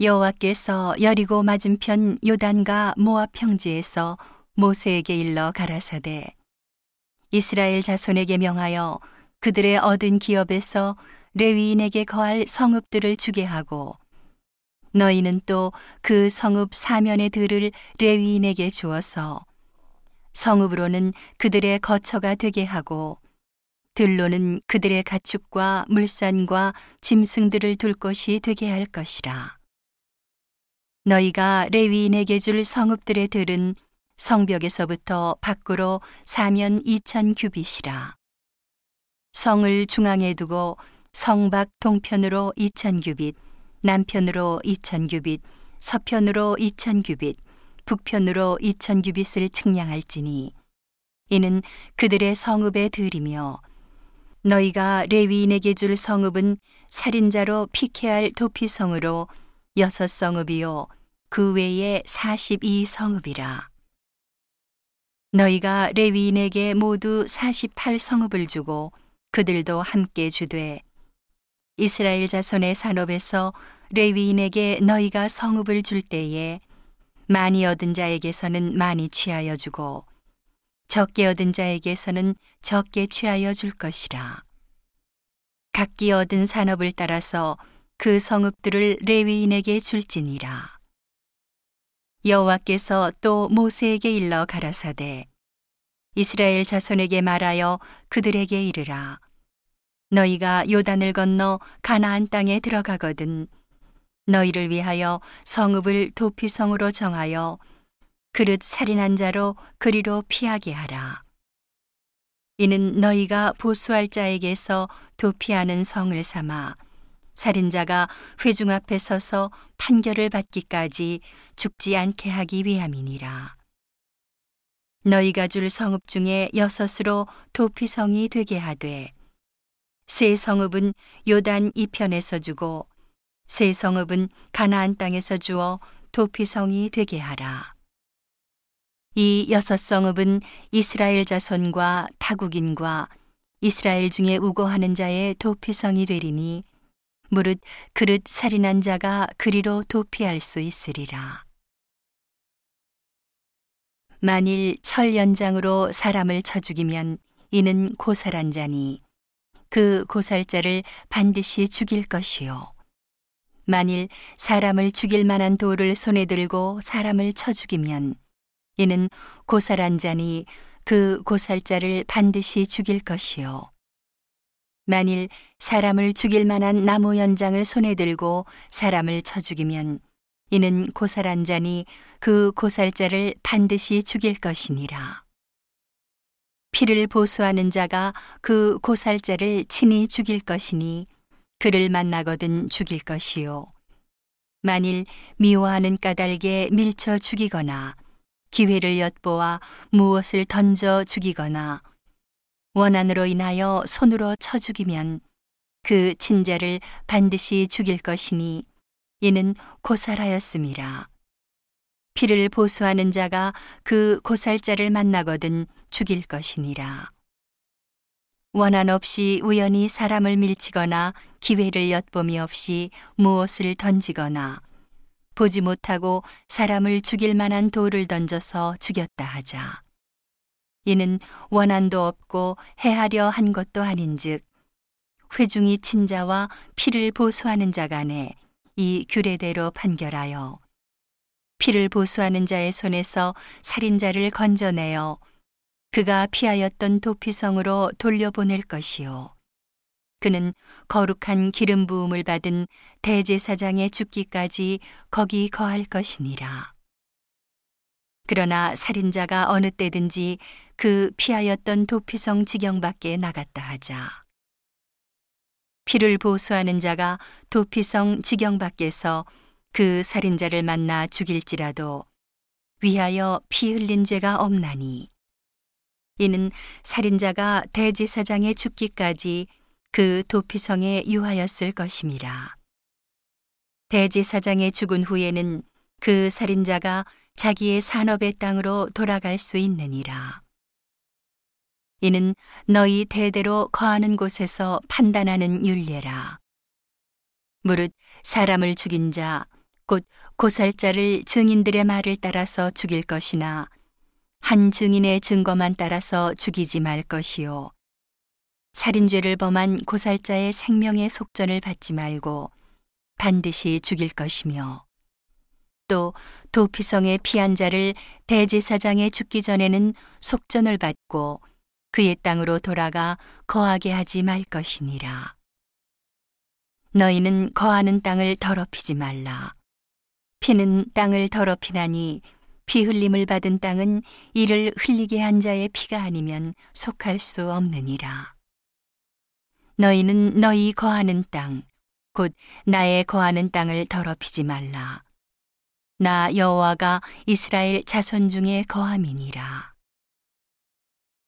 여호와께서 여리고 맞은편 요단과 모압 평지에서 모세에게 일러 가라사대 이스라엘 자손에게 명하여 그들의 얻은 기업에서 레위인에게 거할 성읍들을 주게 하고 너희는 또 그 성읍 사면의 들을 레위인에게 주어서 성읍으로는 그들의 거처가 되게 하고 들로는 그들의 가축과 물산과 짐승들을 둘 곳이 되게 할 것이라. 너희가 레위인에게 줄 성읍들의 들은 성벽에서부터 밖으로 사면 이천 규빗이라. 성을 중앙에 두고 성밖 동편으로 이천 규빗, 남편으로 이천 규빗, 서편으로 이천 규빗, 북편으로 이천 규빗을 측량할지니 이는 그들의 성읍의 들이며 너희가 레위인에게 줄 성읍은 살인자로 피케할 도피성으로 여섯 성읍이요 그 외에 사십이 성읍이라 너희가 레위인에게 모두 사십팔 성읍을 주고 그들도 함께 주되 이스라엘 자손의 산업에서 레위인에게 너희가 성읍을 줄 때에 많이 얻은 자에게서는 많이 취하여 주고 적게 얻은 자에게서는 적게 취하여 줄 것이라. 각기 얻은 산업을 따라서 그 성읍들을 레위인에게 줄지니라. 여호와께서 또 모세에게 일러 가라사대 이스라엘 자손에게 말하여 그들에게 이르라. 너희가 요단을 건너 가나안 땅에 들어가거든 너희를 위하여 성읍을 도피성으로 정하여 그릇 살인한 자로 그리로 피하게 하라. 이는 너희가 보수할 자에게서 도피하는 성을 삼아 살인자가 회중 앞에 서서 판결을 받기까지 죽지 않게 하기 위함이니라. 너희가 줄 성읍 중에 여섯으로 도피성이 되게 하되 세 성읍은 요단 이편에서 주고 세 성읍은 가나안 땅에서 주어 도피성이 되게 하라. 이 여섯 성읍은 이스라엘 자손과 타국인과 이스라엘 중에 우고하는 자의 도피성이 되리니 무릇 그릇 살인한 자가 그리로 도피할 수 있으리라. 만일 철 연장으로 사람을 쳐 죽이면 이는 고살한 자니 그 고살자를 반드시 죽일 것이요. 만일 사람을 죽일 만한 돌을 손에 들고 사람을 쳐 죽이면 이는 고살한 자니 그 고살자를 반드시 죽일 것이요. 만일 사람을 죽일 만한 나무 연장을 손에 들고 사람을 쳐 죽이면 이는 고살한 자니 그 고살자를 반드시 죽일 것이니라. 피를 보수하는 자가 그 고살자를 친히 죽일 것이니 그를 만나거든 죽일 것이요. 만일 미워하는 까닭에 밀쳐 죽이거나 기회를 엿보아 무엇을 던져 죽이거나 원한으로 인하여 손으로 쳐 죽이면 그 친자를 반드시 죽일 것이니 이는 고살하였음이라. 피를 보수하는 자가 그 고살자를 만나거든 죽일 것이니라. 원한 없이 우연히 사람을 밀치거나 기회를 엿봄이 없이 무엇을 던지거나 보지 못하고 사람을 죽일 만한 돌을 던져서 죽였다 하자. 이는 원한도 없고 해하려 한 것도 아닌즉 회중이 친자와 피를 보수하는 자 간에 이 규례대로 판결하여 피를 보수하는 자의 손에서 살인자를 건져내어 그가 피하였던 도피성으로 돌려보낼 것이요. 그는 거룩한 기름 부음을 받은 대제사장의 죽기까지 거기 거할 것이니라. 그러나 살인자가 어느 때든지 그 피하였던 도피성 지경 밖에 나갔다 하자. 피를 보수하는 자가 도피성 지경 밖에서 그 살인자를 만나 죽일지라도 위하여 피 흘린 죄가 없나니 이는 살인자가 대제사장의 죽기까지 그 도피성에 유하였을 것임이라. 대제사장의 죽은 후에는 그 살인자가 자기의 산업의 땅으로 돌아갈 수 있느니라. 이는 너희 대대로 거하는 곳에서 판단하는 윤례라. 무릇 사람을 죽인 자, 곧 고살자를 증인들의 말을 따라서 죽일 것이나 한 증인의 증거만 따라서 죽이지 말 것이요. 살인죄를 범한 고살자의 생명의 속전을 받지 말고 반드시 죽일 것이며 또 도피성에 피한 자를 대제사장에 죽기 전에는 속전을 받고 그의 땅으로 돌아가 거하게 하지 말 것이니라. 너희는 거하는 땅을 더럽히지 말라. 피는 땅을 더럽히나니 피 흘림을 받은 땅은 이를 흘리게 한 자의 피가 아니면 속할 수 없느니라. 너희는 너희 거하는 땅, 곧 나의 거하는 땅을 더럽히지 말라. 나 여호와가 이스라엘 자손 중에 거함이니라.